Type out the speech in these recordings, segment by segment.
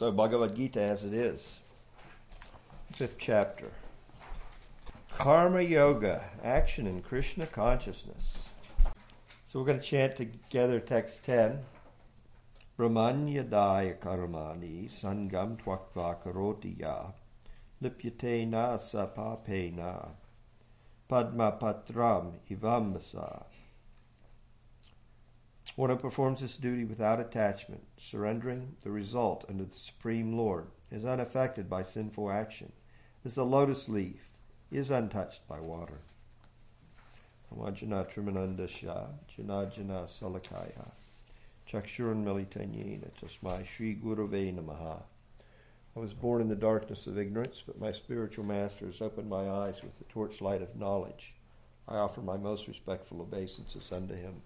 So, Bhagavad Gita as it is, fifth chapter. Karma Yoga, action in Krishna consciousness. So, we're going to chant together text 10. Brahmanyadaya karmani sangam twaktva karoti ya lipyate na sapapena padma patram ivambasa one who performs this duty without attachment, surrendering the result unto the Supreme Lord, is unaffected by sinful action, as the lotus leaf is untouched by water. Amajana Trimanandasya, Jana Jana Salakaya, Chakshuran Tasmai Namaha. I was born in the darkness of ignorance, but my spiritual master has opened my eyes with the torchlight of knowledge. I offer my most respectful obeisances unto him.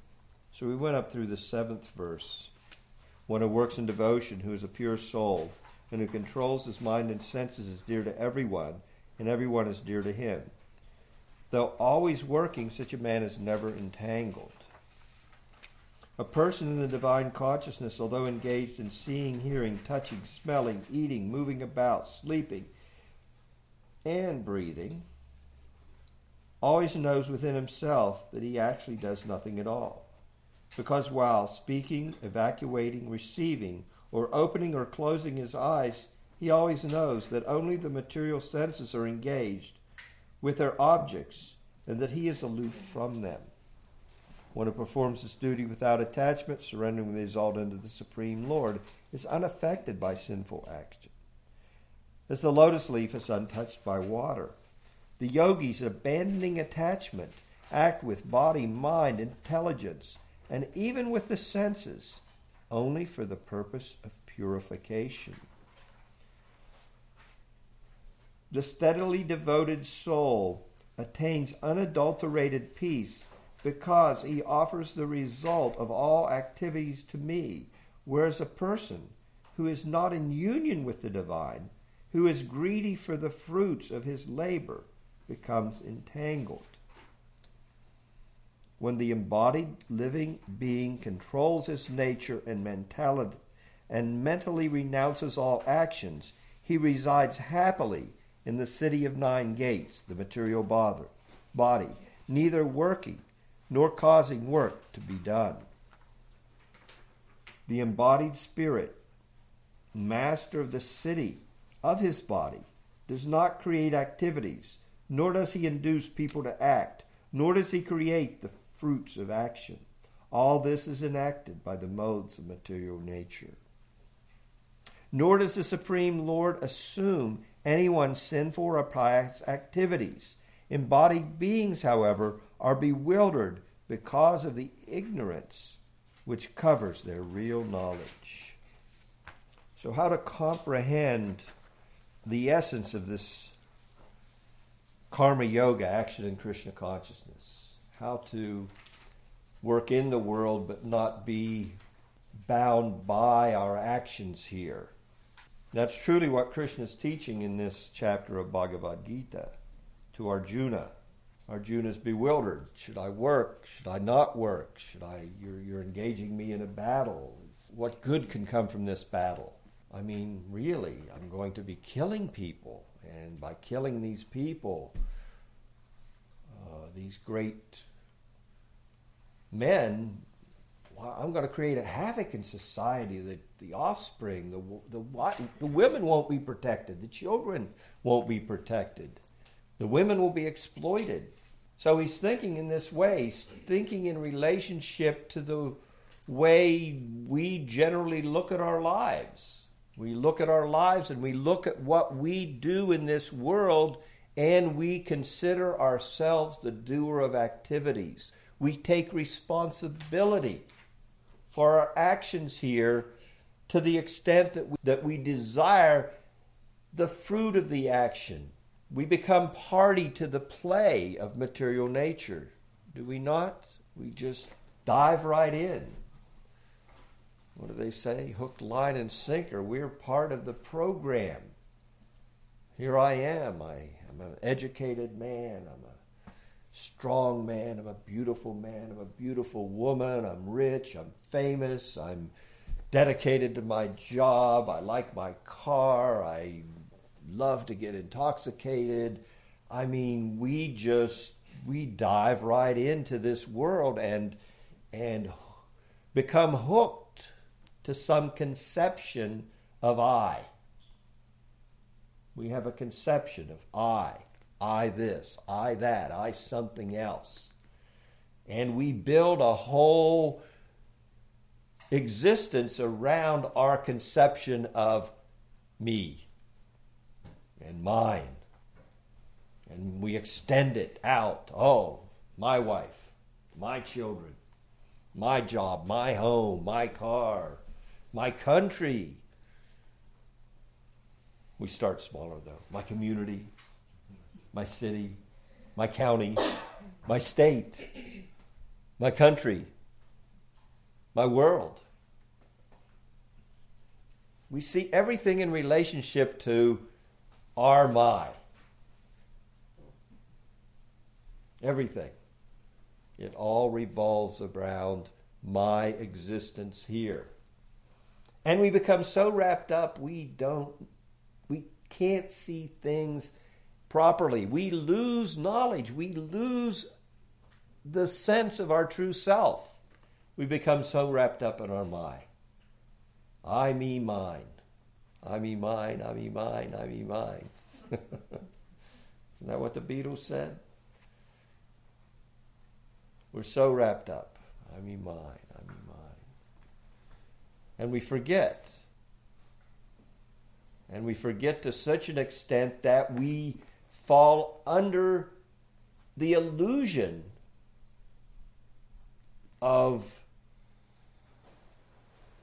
So we went up through the seventh verse. One who works in devotion, who is a pure soul, and who controls his mind and senses is dear to everyone, and everyone is dear to him. Though always working, such a man is never entangled. A person in the divine consciousness, although engaged in seeing, hearing, touching, smelling, eating, moving about, sleeping, and breathing, always knows within himself that he actually does nothing at all because while speaking, evacuating, receiving, or opening or closing his eyes, he always knows that only the material senses are engaged with their objects and that he is aloof from them. One who performs this duty without attachment, surrendering the result unto the Supreme Lord, is unaffected by sinful action. As the lotus leaf is untouched by water, the yogis, abandoning attachment, act with body, mind, intelligence, and even with the senses, only for the purpose of purification. The steadily devoted soul attains unadulterated peace because he offers the result of all activities to me, whereas a person who is not in union with the divine, who is greedy for the fruits of his labor, becomes entangled. When the embodied living being controls his nature and mentality and mentally renounces all actions, he resides happily in the city of nine gates, the material bother, body, neither working nor causing work to be done. The embodied spirit, master of the city of his body, does not create activities, nor does he induce people to act, nor does he create the fruits of action. All this is enacted by the modes of material nature. Nor does the Supreme Lord assume anyone's sinful or pious activities. Embodied beings, however, are bewildered because of the ignorance which covers their real knowledge. So, how to comprehend the essence of this karma yoga, action in Krishna consciousness? How to work in the world but not be bound by our actions here. That's truly what Krishna is teaching in this chapter of Bhagavad Gita to Arjuna. Arjuna is bewildered. Should I work? Should I not work? Should I? You're, you're engaging me in a battle. What good can come from this battle? I mean, really, I'm going to be killing people. And by killing these people, Uh, these great men, well, I'm going to create a havoc in society. The, the offspring, the, the, the women won't be protected, the children won't be protected, the women will be exploited. So he's thinking in this way, he's thinking in relationship to the way we generally look at our lives. We look at our lives and we look at what we do in this world and we consider ourselves the doer of activities. We take responsibility for our actions here to the extent that we, that we desire the fruit of the action. We become party to the play of material nature. Do we not? We just dive right in. What do they say? Hook, line, and sinker. We're part of the program. Here I am. I am an educated man. I'm a strong man. I'm a beautiful man. I'm a beautiful woman. I'm rich. I'm famous. I'm dedicated to my job. I like my car. I love to get intoxicated. I mean, we just we dive right into this world and and become hooked to some conception of I. We have a conception of I, I this, I that, I something else. And we build a whole existence around our conception of me and mine. And we extend it out. Oh, my wife, my children, my job, my home, my car, my country. We start smaller though. My community, my city, my county, my state, my country, my world. We see everything in relationship to our my. Everything. It all revolves around my existence here. And we become so wrapped up we don't can't see things properly. We lose knowledge. We lose the sense of our true self. We become so wrapped up in our my. I, me, mine. I, me, mine. I, me, mine. I, me, mine. Isn't that what the Beatles said? We're so wrapped up. I, me, mine. I, me, mine. And we forget. And we forget to such an extent that we fall under the illusion of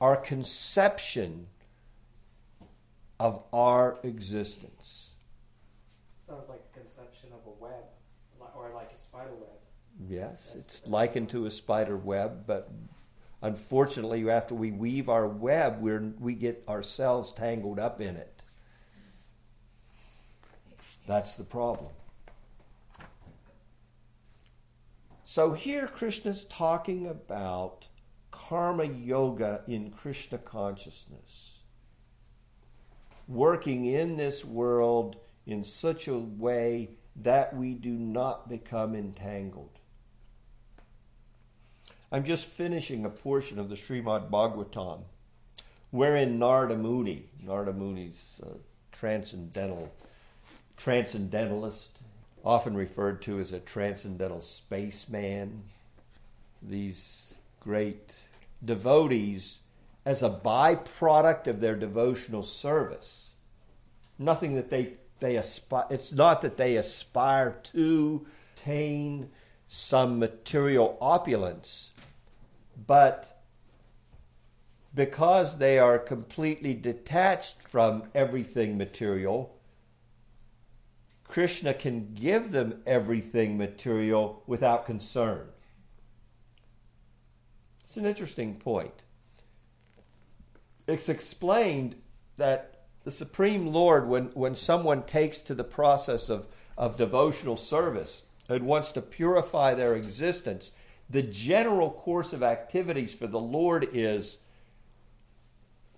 our conception of our existence. Sounds like a conception of a web, or like a spider web. Yes, that's, it's likened to a spider web, but unfortunately, after we weave our web, we we get ourselves tangled up in it. That's the problem. So here Krishna's talking about karma yoga in Krishna consciousness. Working in this world in such a way that we do not become entangled. I'm just finishing a portion of the Srimad Bhagavatam, wherein Narada Muni, Narada Muni's a transcendental transcendentalist, often referred to as a transcendental spaceman. These great devotees, as a byproduct of their devotional service, nothing that they, they aspire, it's not that they aspire to attain some material opulence, but because they are completely detached from everything material, Krishna can give them everything material without concern. It's an interesting point. It's explained that the Supreme Lord, when, when someone takes to the process of, of devotional service and wants to purify their existence, the general course of activities for the Lord is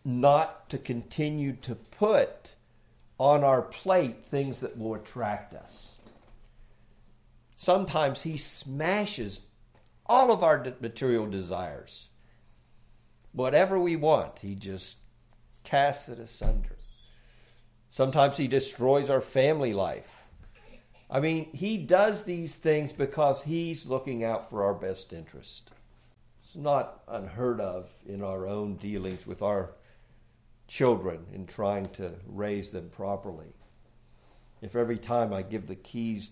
not to continue to put on our plate things that will attract us. Sometimes He smashes all of our material desires. Whatever we want, He just casts it asunder. Sometimes He destroys our family life. I mean, He does these things because He's looking out for our best interest. It's not unheard of in our own dealings with our children in trying to raise them properly. If every time I give the keys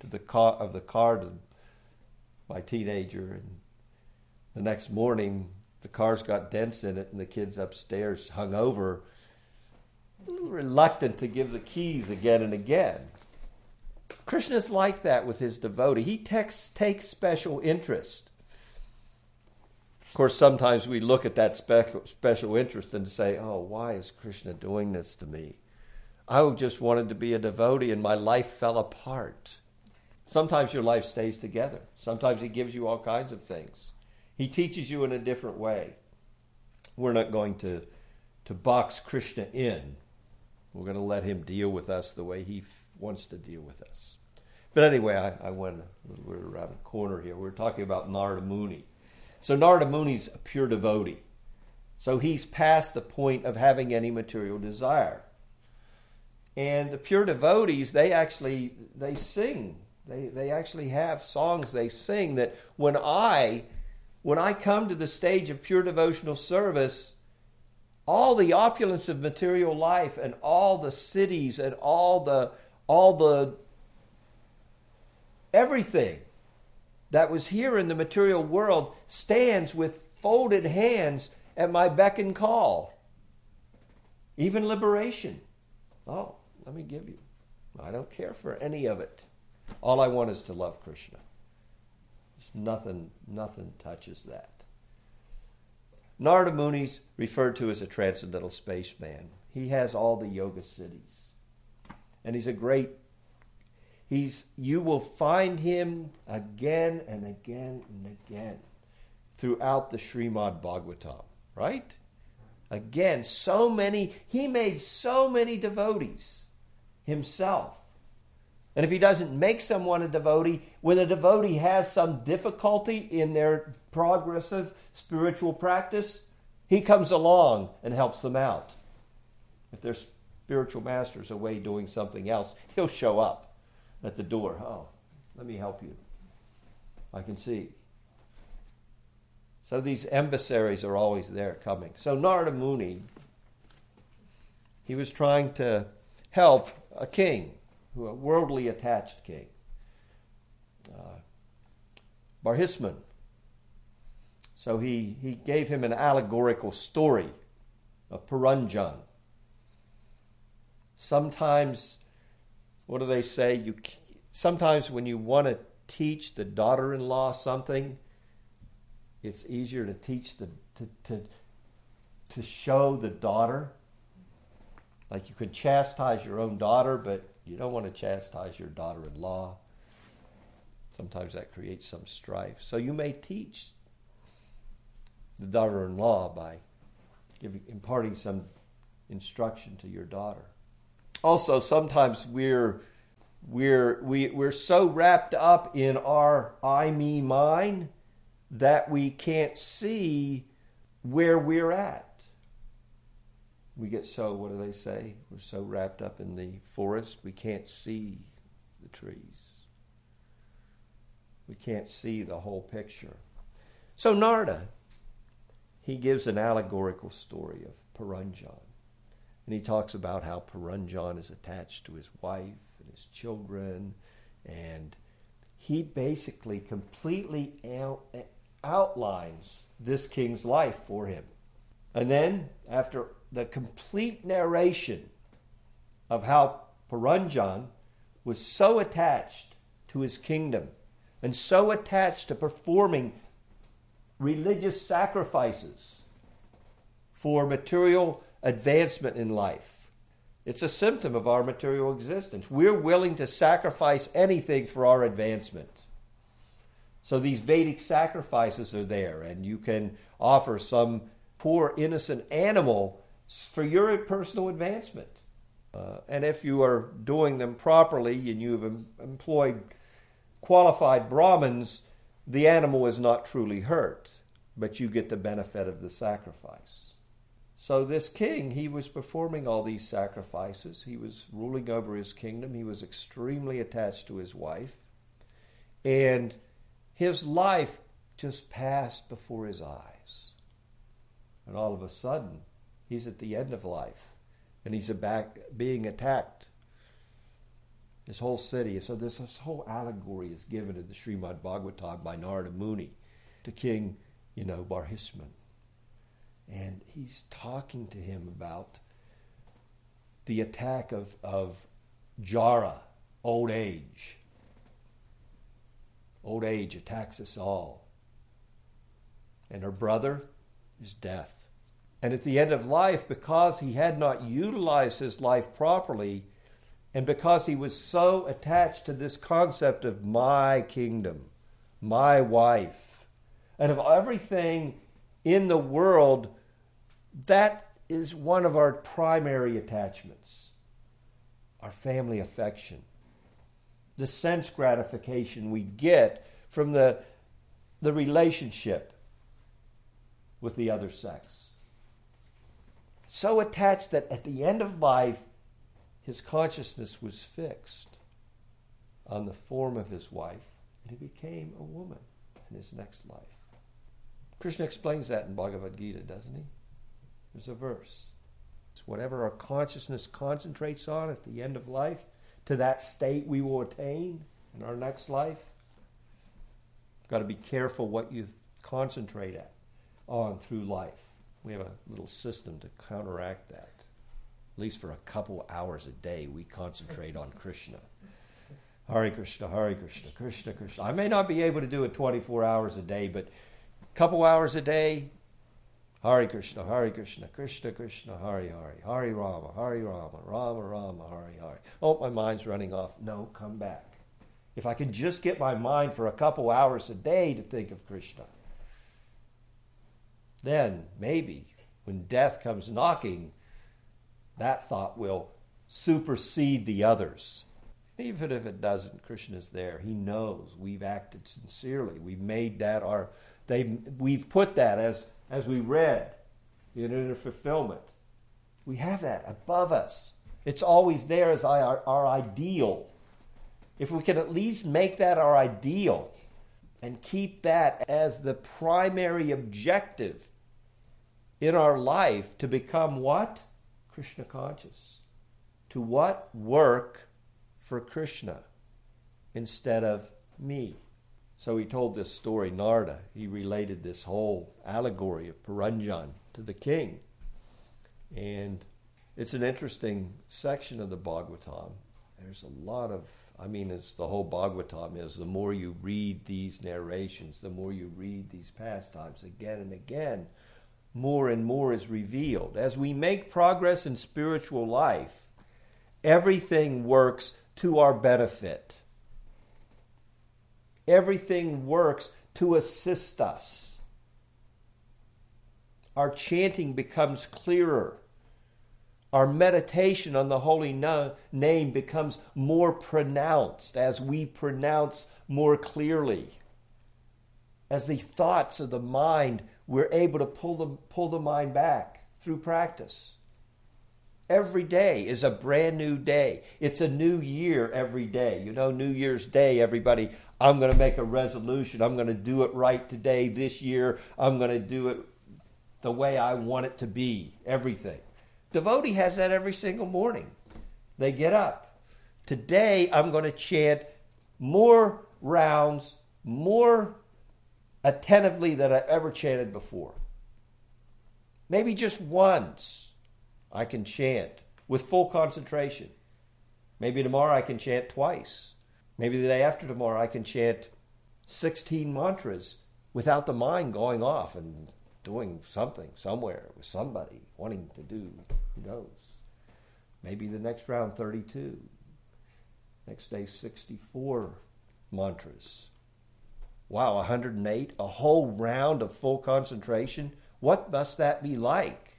to the car of the car to my teenager and the next morning the car's got dents in it and the kid's upstairs hung over, reluctant to give the keys again and again. Krishna's like that with his devotee. He takes, takes special interest of course, sometimes we look at that special, special interest and say, oh, why is Krishna doing this to me? I just wanted to be a devotee and my life fell apart. Sometimes your life stays together. Sometimes He gives you all kinds of things. He teaches you in a different way. we're not going to, to box Krishna in. We're going to let him deal with us the way he f- wants to deal with us. But anyway, I, I went a little bit around the corner here. We're talking about Narada Muni. So Narada Muni's a pure devotee. So he's past the point of having any material desire. And the pure devotees, they actually they sing. They they actually have songs they sing that when I when I come to the stage of pure devotional service, all the opulence of material life and all the cities and all the all the everything that was here in the material world stands with folded hands at my beck and call. Even liberation. Oh, let me give you. I don't care for any of it. All I want is to love Krishna. There's nothing, nothing touches that. Narada Muni's referred to as a transcendental spaceman. He has all the yoga siddhis. And he's a great he's you will find him again and again and again throughout the Srimad Bhagavatam, right? Again, so many he made so many devotees himself. And if he doesn't make someone a devotee, when a devotee has some difficulty in their progressive spiritual practice, he comes along and helps them out. If their spiritual master's away doing something else, he'll show up at the door. Oh, let me help you. I can see. So these emissaries are always there coming. So Narada Muni, he was trying to help a king, who a worldly attached king. Uh, Barhisman. So he, he gave him an allegorical story of Puranjan. Sometimes, what do they say? You sometimes when you want to teach the daughter-in-law something, it's easier to teach the to, to, to show the daughter like you can chastise your own daughter, but you don't want to chastise your daughter in law. Sometimes that creates some strife. So you may teach the daughter in law by giving, imparting some instruction to your daughter. Also, sometimes we're we're we, we're so wrapped up in our I me mine that we can't see where we're at we get so, what do they say? We're so wrapped up in the forest, we can't see the trees. We can't see the whole picture. So, Narda, he gives an allegorical story of Puranjan. And he talks about how Puranjan is attached to his wife and his children. And he basically completely out, outlines this king's life for him. And then, after the complete narration of how Puranjan was so attached to his kingdom and so attached to performing religious sacrifices for material advancement in life. It's a symptom of our material existence. We're willing to sacrifice anything for our advancement. So these Vedic sacrifices are there, and you can offer some poor innocent animal for your personal advancement. Uh, and if you are doing them properly and you've em- employed qualified Brahmins, the animal is not truly hurt, but you get the benefit of the sacrifice. So, this king, he was performing all these sacrifices. He was ruling over his kingdom. He was extremely attached to his wife. And his life just passed before his eyes. And all of a sudden, He's at the end of life, and he's back being attacked. His whole city. So this, this whole allegory is given in the Srimad Bhagavatam by Narada Muni to King, you know, Barhisman. And he's talking to him about the attack of, of Jara, old age. Old age attacks us all. And her brother is death. And at the end of life, because he had not utilized his life properly, and because he was so attached to this concept of my kingdom, my wife, and of everything in the world that is one of our primary attachments our family affection, the sense gratification we get from the, the relationship with the other sex. So attached that at the end of life, his consciousness was fixed on the form of his wife, and he became a woman in his next life. Krishna explains that in Bhagavad Gita, doesn't he? There's a verse. It's whatever our consciousness concentrates on at the end of life, to that state we will attain in our next life. Got to be careful what you concentrate at, on through life. We have a little system to counteract that. At least for a couple hours a day, we concentrate on Krishna. Hare Krishna, Hare Krishna, Krishna Krishna. I may not be able to do it 24 hours a day, but a couple hours a day, Hare Krishna, Hare Krishna, Krishna Krishna, Hare Hare, Hare Rama, Hare Rama, Rama Rama, Hare Hare. Oh, my mind's running off. No, come back. If I can just get my mind for a couple hours a day to think of Krishna, then maybe when death comes knocking, that thought will supersede the others. Even if it doesn't, Krishna's there. He knows we've acted sincerely. We've made that our they we've put that as as we read in inner fulfillment. We have that above us. It's always there as our, our ideal. If we can at least make that our ideal and keep that as the primary objective in our life to become what? Krishna conscious. To what? Work for Krishna instead of me. So he told this story, Narda. He related this whole allegory of Puranjan to the king. And it's an interesting section of the Bhagavatam. There's a lot of, I mean, as the whole Bhagavatam is, the more you read these narrations, the more you read these pastimes again and again, more and more is revealed. As we make progress in spiritual life, everything works to our benefit everything works to assist us. Our chanting becomes clearer. Our meditation on the holy no- name becomes more pronounced as we pronounce more clearly. As the thoughts of the mind, we're able to pull the, pull the mind back through practice. Every day is a brand new day. It's a new year every day. You know, New Year's Day, everybody, I'm going to make a resolution. I'm going to do it right today, this year. I'm going to do it the way I want it to be, everything. Devotee has that every single morning. They get up. Today, I'm going to chant more rounds, more attentively than I ever chanted before. Maybe just once I can chant with full concentration. Maybe tomorrow I can chant twice. Maybe the day after tomorrow, I can chant 16 mantras without the mind going off and doing something somewhere with somebody wanting to do, who knows. Maybe the next round, 32. Next day, 64 mantras. Wow, 108, a whole round of full concentration. What must that be like?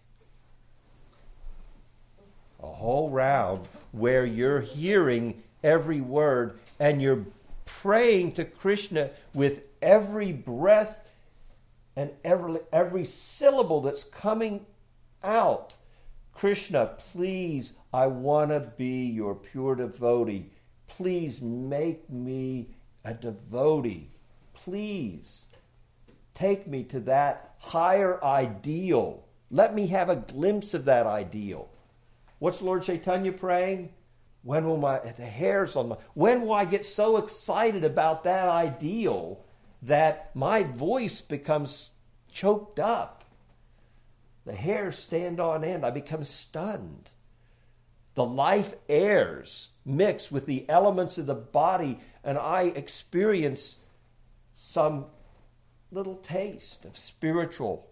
A whole round where you're hearing every word and you're praying to Krishna with every breath and every, every syllable that's coming out. Krishna, please, I want to be your pure devotee. Please make me a devotee. Please take me to that higher ideal. Let me have a glimpse of that ideal. What's Lord Chaitanya praying? When will my the hairs on my when will I get so excited about that ideal that my voice becomes choked up? The hairs stand on end. I become stunned. The life airs mix with the elements of the body, and I experience some little taste of spiritual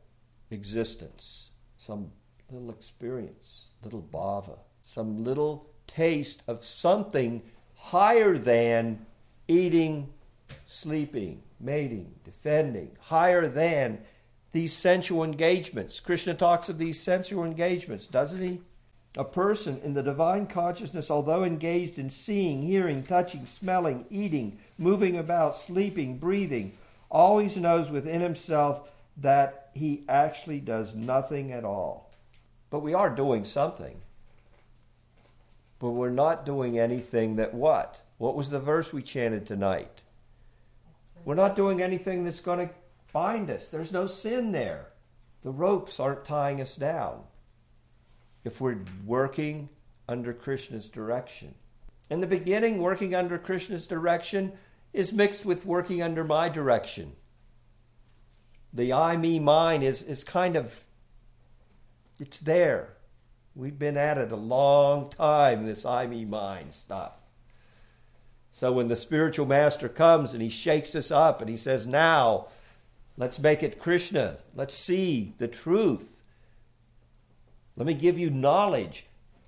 existence, some little experience, little bhava, some little taste of something higher than eating, sleeping, mating, defending, higher than these sensual engagements. Krishna talks of these sensual engagements, doesn't he? A person in the divine consciousness, although engaged in seeing, hearing, touching, smelling, eating, moving about, sleeping, breathing, always knows within himself that he actually does nothing at all. But we are doing something. But we're not doing anything that what? What was the verse we chanted tonight? We're not doing anything that's going to bind us. There's no sin there. The ropes aren't tying us down if we're working under Krishna's direction. In the beginning, working under Krishna's direction is mixed with working under my direction. The I, me, mine is, is kind of, it's there. We've been at it a long time, this I, me, mine stuff. So when the spiritual master comes and he shakes us up and he says, Now, let's make it Krishna. Let's see the truth. Let me give you knowledge.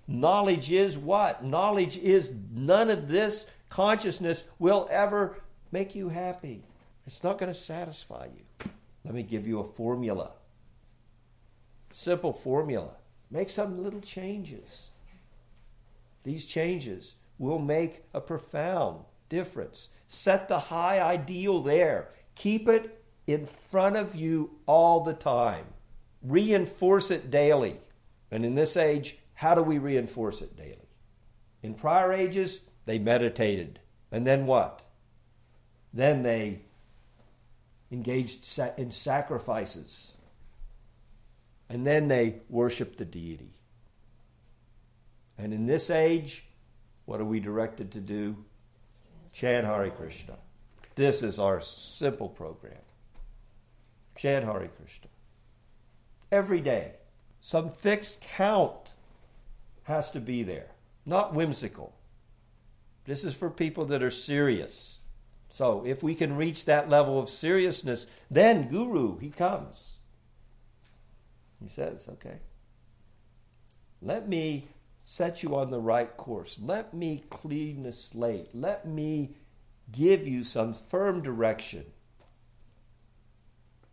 Knowledge is what? Knowledge is none of this consciousness will ever make you happy. It's not going to satisfy you. Let me give you a formula. Simple formula. Make some little changes. These changes will make a profound difference. Set the high ideal there. Keep it in front of you all the time. Reinforce it daily. And in this age, how do we reinforce it daily? In prior ages, they meditated. And then what? Then they engaged in sacrifices. And then they worship the deity. And in this age, what are we directed to do? Chant Hare Krishna. This is our simple program. Chant Hare Krishna. Every day. Some fixed count has to be there, not whimsical. This is for people that are serious. So if we can reach that level of seriousness, then Guru, he comes. He says, okay, let me set you on the right course. Let me clean the slate. Let me give you some firm direction.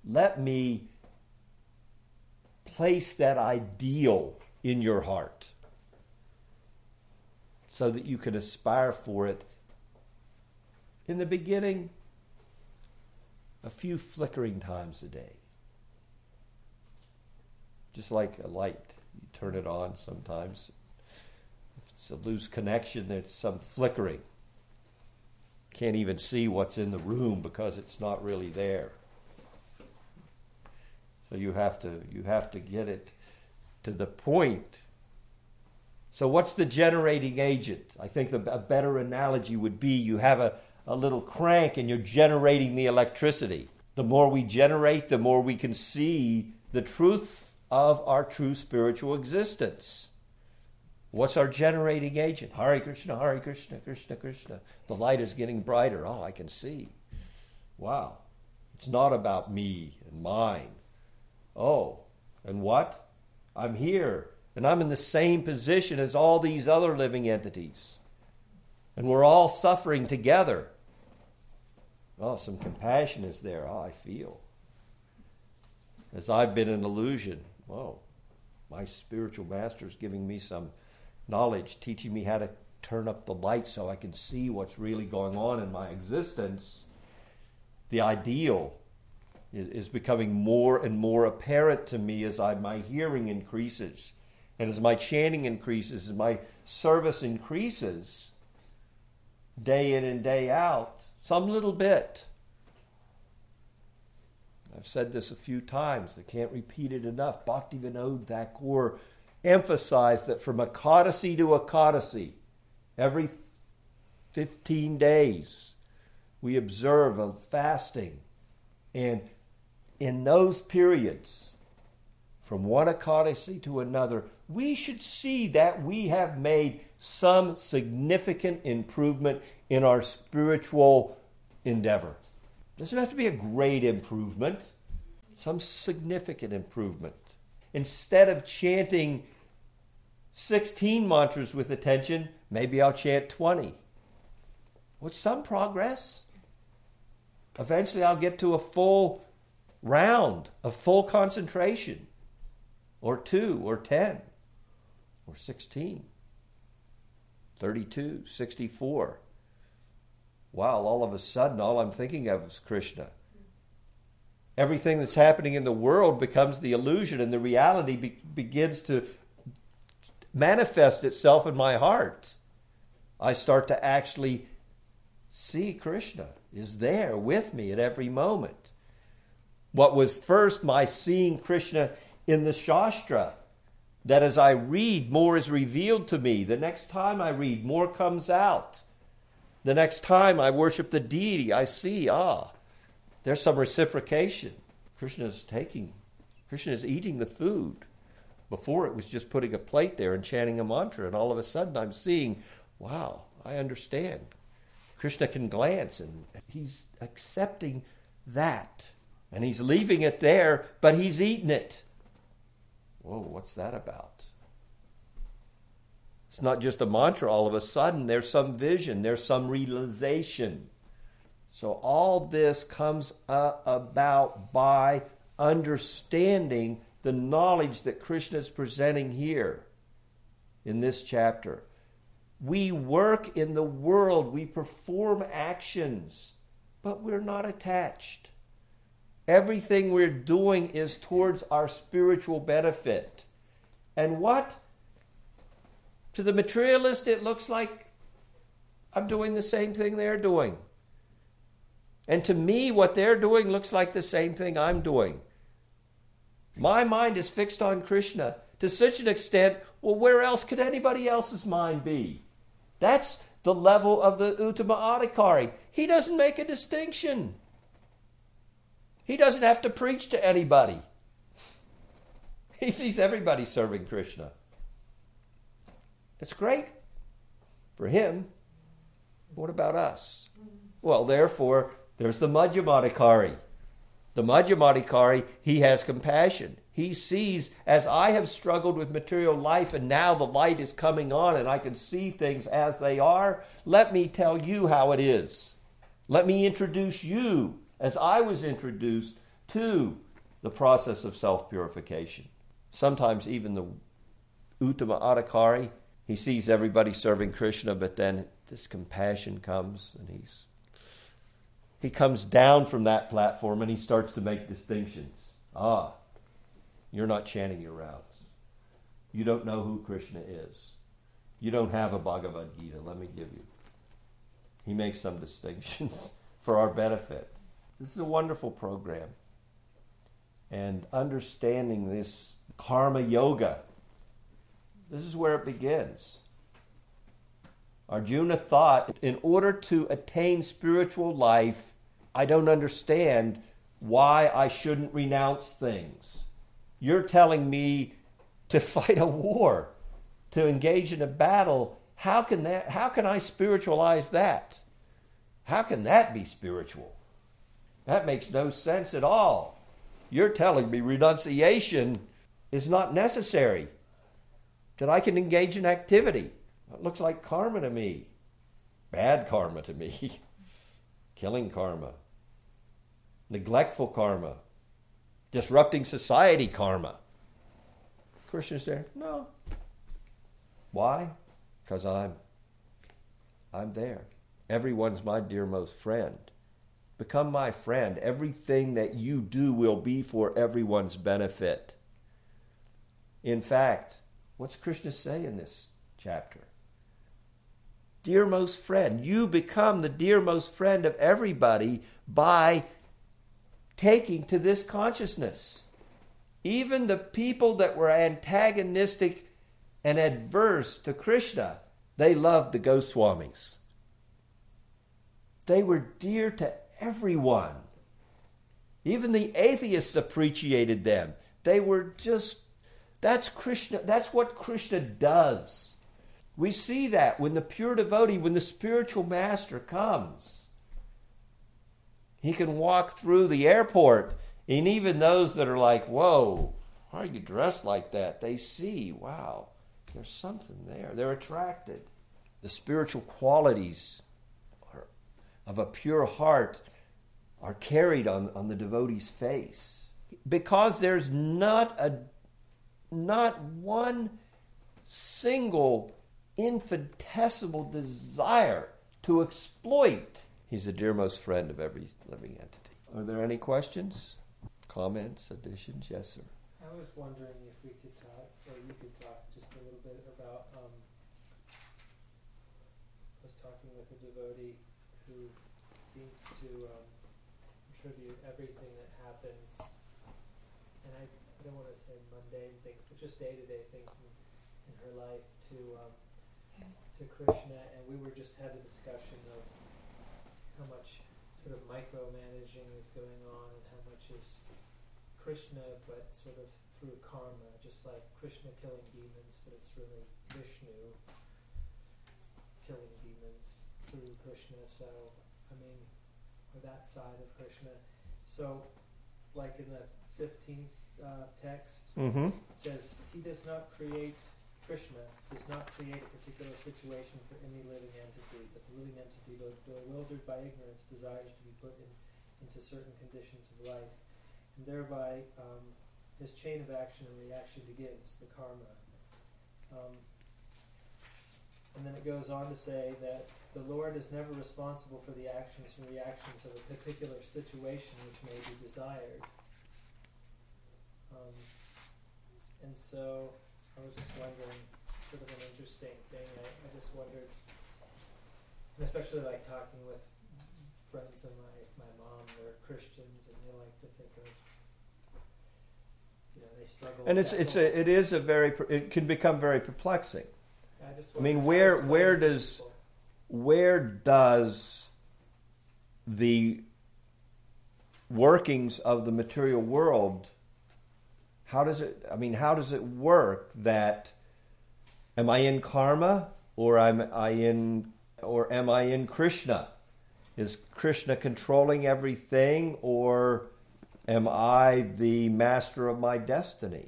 Let me place that ideal in your heart so that you can aspire for it. In the beginning, a few flickering times a day. Just like a light, you turn it on sometimes. If it's a loose connection, there's some flickering. Can't even see what's in the room because it's not really there. So you have to you have to get it to the point. So what's the generating agent? I think the, a better analogy would be you have a, a little crank and you're generating the electricity. The more we generate, the more we can see the truth of our true spiritual existence. What's our generating agent? Hare Krishna, Krishna, Krishna Krishna. The light is getting brighter. Oh, I can see. Wow. It's not about me and mine. Oh, and what? I'm here, and I'm in the same position as all these other living entities. And we're all suffering together. Oh, some compassion is there. Oh, I feel. As I've been an illusion. Whoa, my spiritual master is giving me some knowledge, teaching me how to turn up the light so I can see what's really going on in my existence. The ideal is, is becoming more and more apparent to me as I, my hearing increases. And as my chanting increases, as my service increases, day in and day out, some little bit. I've said this a few times, I can't repeat it enough. Bhaktivinoda Thakur emphasized that from Ekadasi to Ekadasi, every 15 days, we observe a fasting. And in those periods, from one Ekadasi to another, we should see that we have made some significant improvement in our spiritual endeavor. Doesn't have to be a great improvement, some significant improvement. Instead of chanting 16 mantras with attention, maybe I'll chant 20. With some progress. Eventually, I'll get to a full round of full concentration, or two, or 10, or 16, 32, 64. Wow, all of a sudden, all I'm thinking of is Krishna. Everything that's happening in the world becomes the illusion, and the reality be- begins to manifest itself in my heart. I start to actually see Krishna is there with me at every moment. What was first my seeing Krishna in the Shastra, that as I read, more is revealed to me. The next time I read, more comes out. The next time I worship the deity, I see, ah, there's some reciprocation. Krishna is taking, Krishna is eating the food. Before it was just putting a plate there and chanting a mantra, and all of a sudden I'm seeing, wow, I understand. Krishna can glance and he's accepting that. And he's leaving it there, but he's eating it. Whoa, what's that about? It's not just a mantra all of a sudden, there's some vision, there's some realization. So all this comes uh, about by understanding the knowledge that Krishna is presenting here in this chapter. We work in the world, we perform actions, but we're not attached. Everything we're doing is towards our spiritual benefit. And what? To the materialist, it looks like I'm doing the same thing they're doing. And to me, what they're doing looks like the same thing I'm doing. My mind is fixed on Krishna to such an extent, well, where else could anybody else's mind be? That's the level of the Uttama Adhikari. He doesn't make a distinction. He doesn't have to preach to anybody. He sees everybody serving Krishna. It's great for him. What about us? Well, therefore, there's the Madhyama Adhikari. The Madhyama Adhikari, he has compassion. He sees, as I have struggled with material life and now the light is coming on and I can see things as they are, let me tell you how it is. Let me introduce you as I was introduced to the process of self purification. Sometimes even the Uttama Adhikari, he sees everybody serving Krishna, but then this compassion comes and he's he comes down from that platform and he starts to make distinctions. Ah, you're not chanting your rounds. You don't know who Krishna is. You don't have a Bhagavad Gita, let me give you. He makes some distinctions for our benefit. This is a wonderful program. And understanding this karma yoga, this is where it begins. Arjuna thought, in order to attain spiritual life, I don't understand why I shouldn't renounce things. You're telling me to fight a war, to engage in a battle. How can that how can I spiritualize that? How can that be spiritual? That makes no sense at all. You're telling me renunciation is not necessary, that I can engage in activity. It looks like karma to me. Bad karma to me. Killing karma. Neglectful karma. Disrupting society karma. Krishna's there? No. Why? Because I'm I'm there. Everyone's my dearmost friend. Become my friend. Everything that you do will be for everyone's benefit. In fact, what's Krishna say in this chapter? Dearmost friend, you become the dearmost friend of everybody by taking to this consciousness. Even the people that were antagonistic and adverse to Krishna, they loved the Goswamis. They were dear to everyone. Even the atheists appreciated them. They were just, that's Krishna, that's what Krishna does. We see that when the pure devotee, when the spiritual master comes, he can walk through the airport, and even those that are like, whoa, why are you dressed like that? They see, wow, there's something there. They're attracted. The spiritual qualities of a pure heart are carried on, on the devotee's face. Because there's not a not one single infinitesimal desire to exploit. He's the dearmost friend of every living entity. Are there any questions, comments, additions? Yes, sir. I was wondering if we could talk, or you could talk just a little bit about. Um, I was talking with a devotee who seems to um, attribute everything that happens, and I, don't want to say mundane things, but just day to day things in, in her life to um, to Krishna, and we were just having a discussion of how much sort of micromanaging is going on, and how much is Krishna, but sort of through karma, just like Krishna killing demons, but it's really Vishnu killing demons through Krishna. So, I mean, or that side of Krishna. So, like in the 15th uh, text, Mm-hmm. says, He does not create, Krishna does not create a particular situation for any living entity, but the living entity, though bewildered by ignorance, desires to be put in, into certain conditions of life. And thereby, um, his chain of action and reaction begins, the karma. Um, and then it goes on to say that the Lord is never responsible for the actions and reactions of a particular situation which may be desired. Um, and so I was just wondering, sort of an interesting thing. I, I just wondered, and especially like talking with friends of my, my mom, they're Christians, and they like to think of, you know, they struggle. And with it's that it's a, it is a very per- it can become very perplexing. I, just I mean, wondered how where- where does- people. Where does the workings of the material world how does it I mean how does it work that am I in karma or am I in or am I in Krishna? Is Krishna controlling everything or am I the master of my destiny?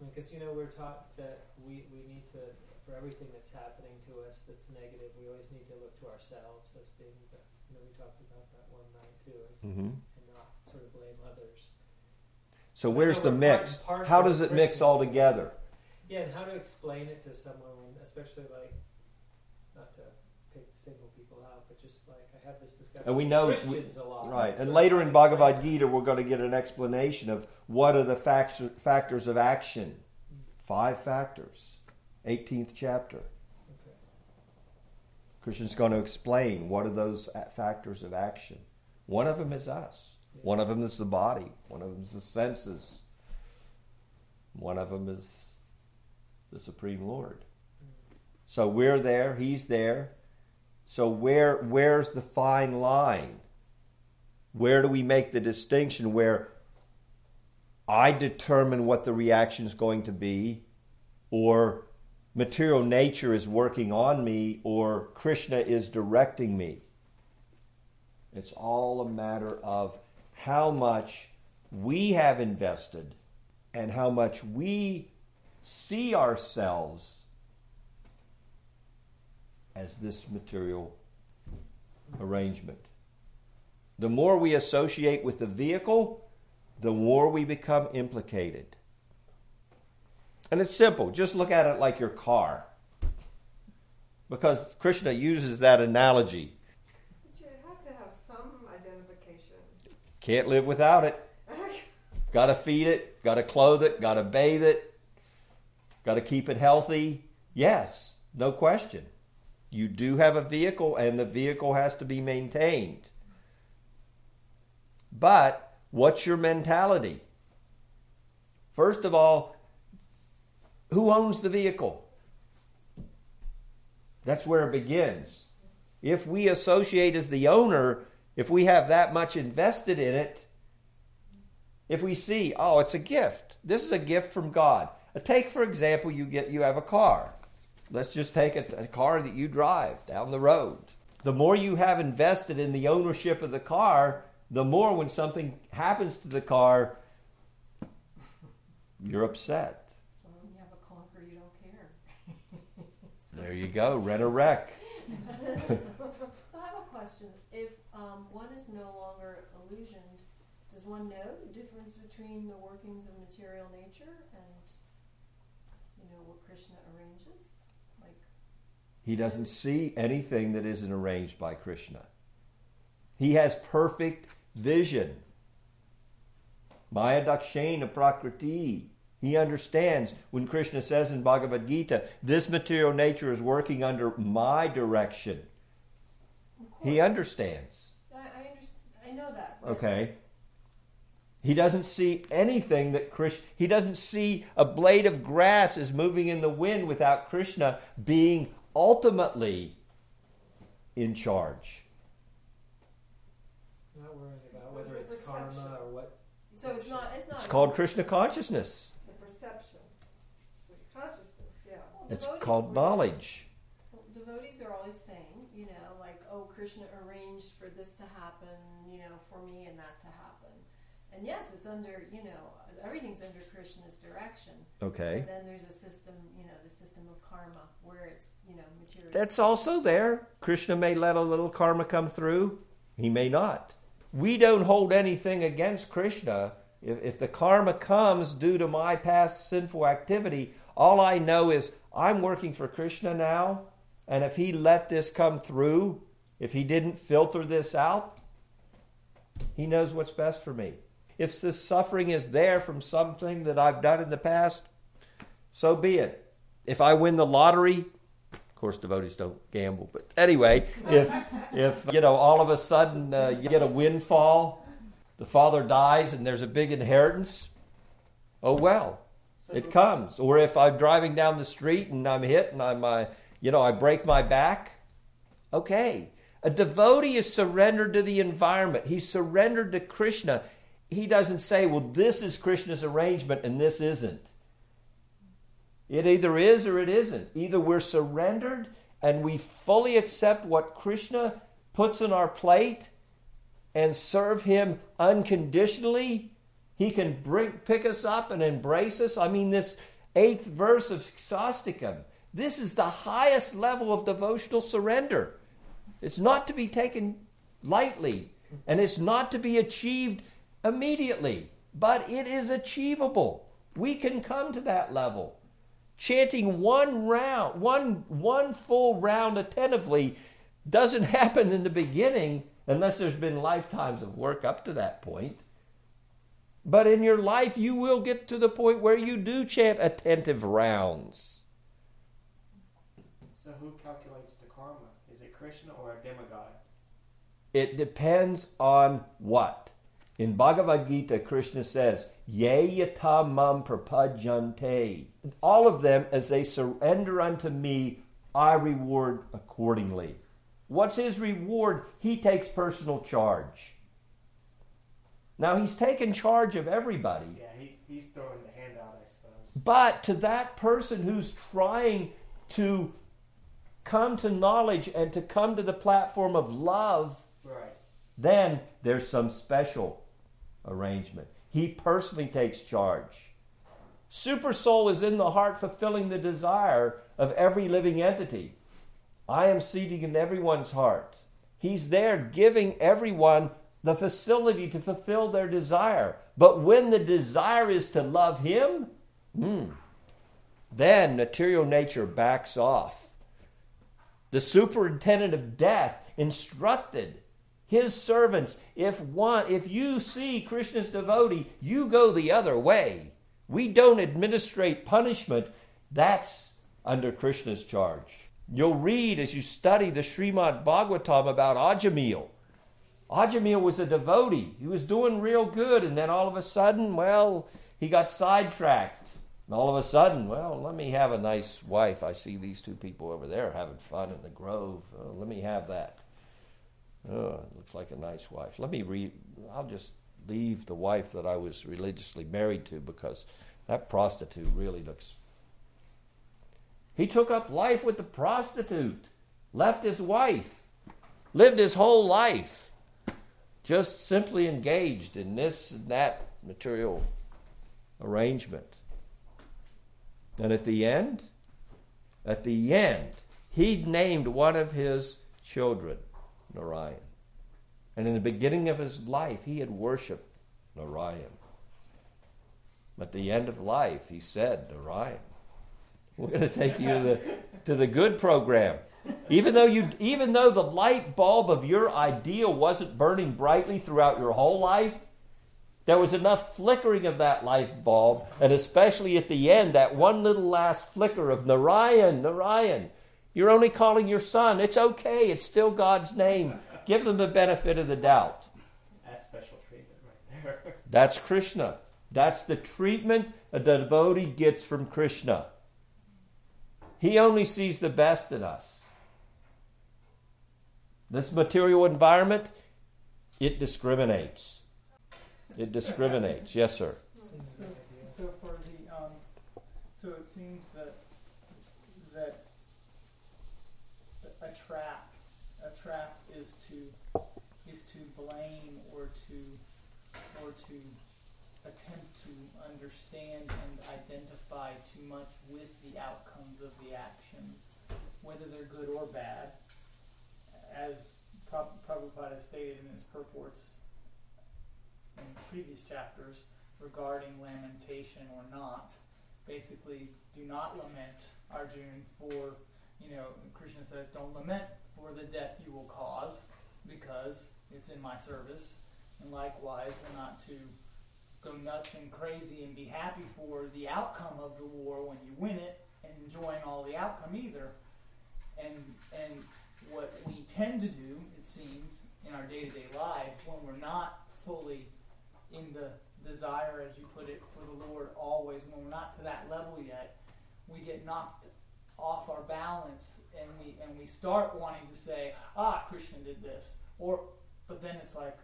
Because you know we're taught that we, we need to for everything that's happening to us that's negative, we always need to look to ourselves as being the you know we talked about that one night too, as, Mm-hmm. and not sort of blame others. So where's the mix? How does it mix all together? Yeah, and how to explain it to someone, especially like not to pick single people out, but just like I have this discussion. And we know- Christians a lot, Right. so And later in Bhagavad. Gita, we're going to get an explanation of what are the fact- factors of action. Mm. Five factors. 18th chapter. Okay. Krishna's going to explain what are those uh, factors of action. One of them is us. One of them is the body. One of them is the senses. One of them is the Supreme Lord. So we're there, he's there. So where where's the fine line? Where do we make the distinction where I determine what the reaction is going to be or material nature is working on me or Krishna is directing me? It's all a matter of how much we have invested and how much we see ourselves as this material arrangement. The more we associate with the vehicle, the more we become implicated. And it's simple. Just look at it like your car. Because Krishna uses that analogy. But you have to have some identification. Can't live without it. Got to feed it, got to clothe it, got to bathe it, got to keep it healthy. Yes, no question. You do have a vehicle, and the vehicle has to be maintained. But what's your mentality? First of all, who owns the vehicle? That's where it begins. If we associate as the owner, if we have that much invested in it, if we see, oh, it's a gift. This is a gift from God. Uh, Take for example, you get you have a car. Let's just take a, a car that you drive down the road. The more you have invested in the ownership of the car, the more when something happens to the car, you're upset. So when you have a clunker, you don't care. There you go, rent a wreck. So I have a question. Um, one is no longer illusioned. Does one know the difference between the workings of material nature and, you know, what Krishna arranges? Like, He doesn't see anything that isn't arranged by Krishna. He has perfect vision. Mayadhyakshena prakriti. He understands when Krishna says in Bhagavad Gita, this material nature is working under my direction. He understands. I, I, underst- I know that. but- Okay? He doesn't see anything that Krishna, he doesn't see a blade of grass is moving in the wind without Krishna being ultimately in charge. Not worrying about whether it's it's karma or what. So it's not. It's not. It's called Krishna consciousness. The perception, so consciousness, yeah. Well, It's devotees- called knowledge. Well, Devotees are always saying, you know, like, oh, Krishna arranged for this to happen, you know, for me and that to happen. And yes, it's under, you know, everything's under Krishna's direction. Okay. And then there's a system, you know, the system of karma where it's, you know, material. That's also there. Krishna may let a little karma come through, he may not. We don't hold anything against Krishna. If, if the karma comes due to my past sinful activity, all I know is I'm working for Krishna now, and if he let this come through, if he didn't filter this out, he knows what's best for me. If this suffering is there from something that I've done in the past, so be it. If I win the lottery, of course, devotees don't gamble, but anyway, if if you know all of a sudden uh, you get a windfall, the father dies, and there's a big inheritance, oh well, it comes. Or if I'm driving down the street and I'm hit and I'm, uh, you know, I break my back, okay. A devotee is surrendered to the environment. He's surrendered to Krishna. He doesn't say, well, this is Krishna's arrangement and this isn't. It either is or it isn't. Either we're surrendered and we fully accept what Krishna puts in our plate and serve him unconditionally. He can bring, pick us up and embrace us. I mean, this eighth verse of Shikshashtakam, this is the highest level of devotional surrender. It's not to be taken lightly, and it's not to be achieved immediately, but it is achievable. We can come to that level. Chanting one round, one, one full round attentively doesn't happen in the beginning unless there's been lifetimes of work up to that point. But in your life, you will get to the point where you do chant attentive rounds. So who calculates the karma? Is it Krishna or a demigod? It depends on what. In Bhagavad Gita, Krishna says, Ye yatha mam prapadyante. All of them, as they surrender unto me, I reward accordingly. What's his reward? He takes personal charge. Now, he's taken charge of everybody. Yeah, he, he's throwing the hand out, I suppose. But to that person who's trying to come to knowledge and to come to the platform of love, Right. then there's some special arrangement. He personally takes charge. Super soul is in the heart fulfilling the desire of every living entity. I am seated in everyone's heart. He's there giving everyone the facility to fulfill their desire. But when the desire is to love Him, hmm, then material nature backs off. The superintendent of death instructed his servants if one if you see krishna's devotee you go the other way. We don't administrate punishment. That's under krishna's charge. You'll read as you study the srimad bhagavatam about ajamil. Ajamil was a devotee. He was doing real good and then all of a sudden well he got sidetracked. And all of a sudden well let me have a nice wife. I see these two people over there having fun in the grove. Uh, let me have that Oh, looks like a nice wife. Let me read. I'll just leave the wife that I was religiously married to because that prostitute really looks. He took up life with the prostitute, left his wife, lived his whole life, just simply engaged in this and that material arrangement. And at the end, at the end, he named one of his children Narayan. And in the beginning of his life, he had worshiped Narayan. At the end of life, he said, Narayan, we're going to take you to the, to the good program. Even though, you, even though the light bulb of your ideal wasn't burning brightly throughout your whole life, there was enough flickering of that light bulb, and especially at the end, that one little last flicker of Narayan, Narayan. You're only calling your son. It's okay. It's still God's name. Give them the benefit of the doubt. That's special treatment right there. That's Krishna. That's the treatment a devotee gets from Krishna. He only sees the best in us. This material environment, it discriminates. It discriminates. Yes, sir. So, a so for the, um, so it seems that, that a- a trap, a trap is to, is to blame or to, or to attempt to understand and identify too much with the outcomes of the actions, whether they're good or bad. As Prab- Prabhupada stated in his purports in previous chapters, regarding lamentation or not. Basically, do not lament, Arjun, for, you know, Krishna says, don't lament for the death you will cause, because it's in my service. And likewise, we're not to go nuts and crazy and be happy for the outcome of the war when you win it and enjoying all the outcome either. And and what we tend to do, it seems, in our day to day lives, when we're not fully in the desire, as you put it, for the Lord always, when we're not to that level yet, we get knocked off our balance and we and we start wanting to say, ah, Krishna did this. Or but then it's like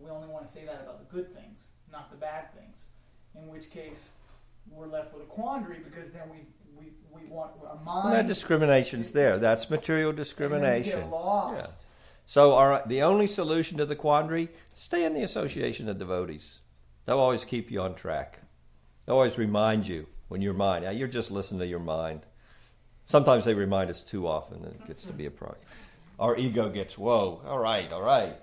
we only want to say that about the good things, not the bad things. In which case we're left with a quandary because then we we, we want a mind Well, that discrimination's there. That's material and then we discrimination. get lost. So, all right, the only solution to the quandary: stay in the association of devotees. They'll always keep you on track. They'll always remind you when your mind. Now, you're just listening to your mind. Sometimes they remind us too often, and it gets to be a problem. Our ego gets, whoa, all right, all right,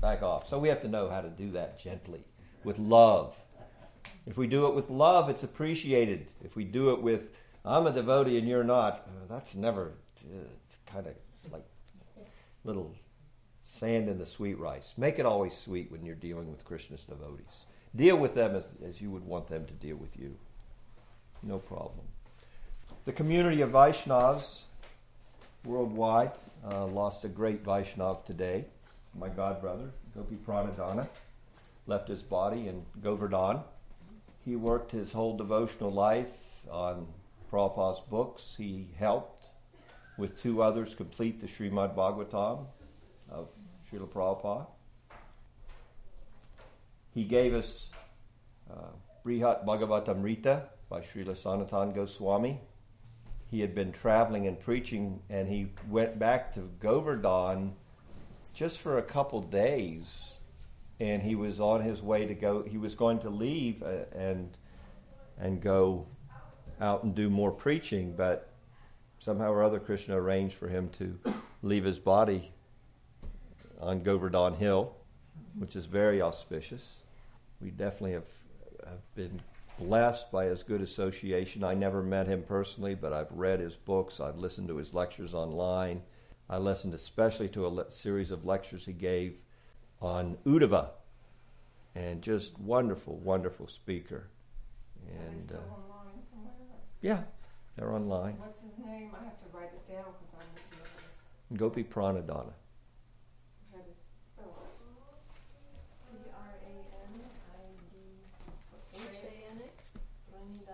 back off. So we have to know how to do that gently, with love. If we do it with love, it's appreciated. If we do it with, I'm a devotee and you're not, uh, that's never, uh, it's kind of like little sand in the sweet rice. Make it always sweet when you're dealing with Krishna's devotees. Deal with them as, as you would want them to deal with you. No problem. The community of Vaishnavas worldwide uh, lost a great Vaishnav today. My godbrother, Gopi Pranadana, left his body in Govardhan. He worked his whole devotional life on Prabhupada's books. He helped with two others complete the Srimad Bhagavatam of Srila Prabhupada. He gave us uh, Brihat Bhagavatamrita by Srila Sanatan Goswami. He had been traveling and preaching, and he went back to Govardhan just for a couple days. And he was on his way to go. He was going to leave uh, and and go out and do more preaching, but somehow or other Krishna arranged for him to leave his body on Govardhan Hill, which is very auspicious. We definitely have, have been blessed by his good association. I never met him personally, but I've read his books, I've listened to his lectures online. I listened especially to a le- series of lectures he gave on Uddhava, and just wonderful, wonderful speaker. And still uh, online somewhere? yeah, they're online. What's his name? I have to write it down because I'm looking at it. Gopiparanadhana.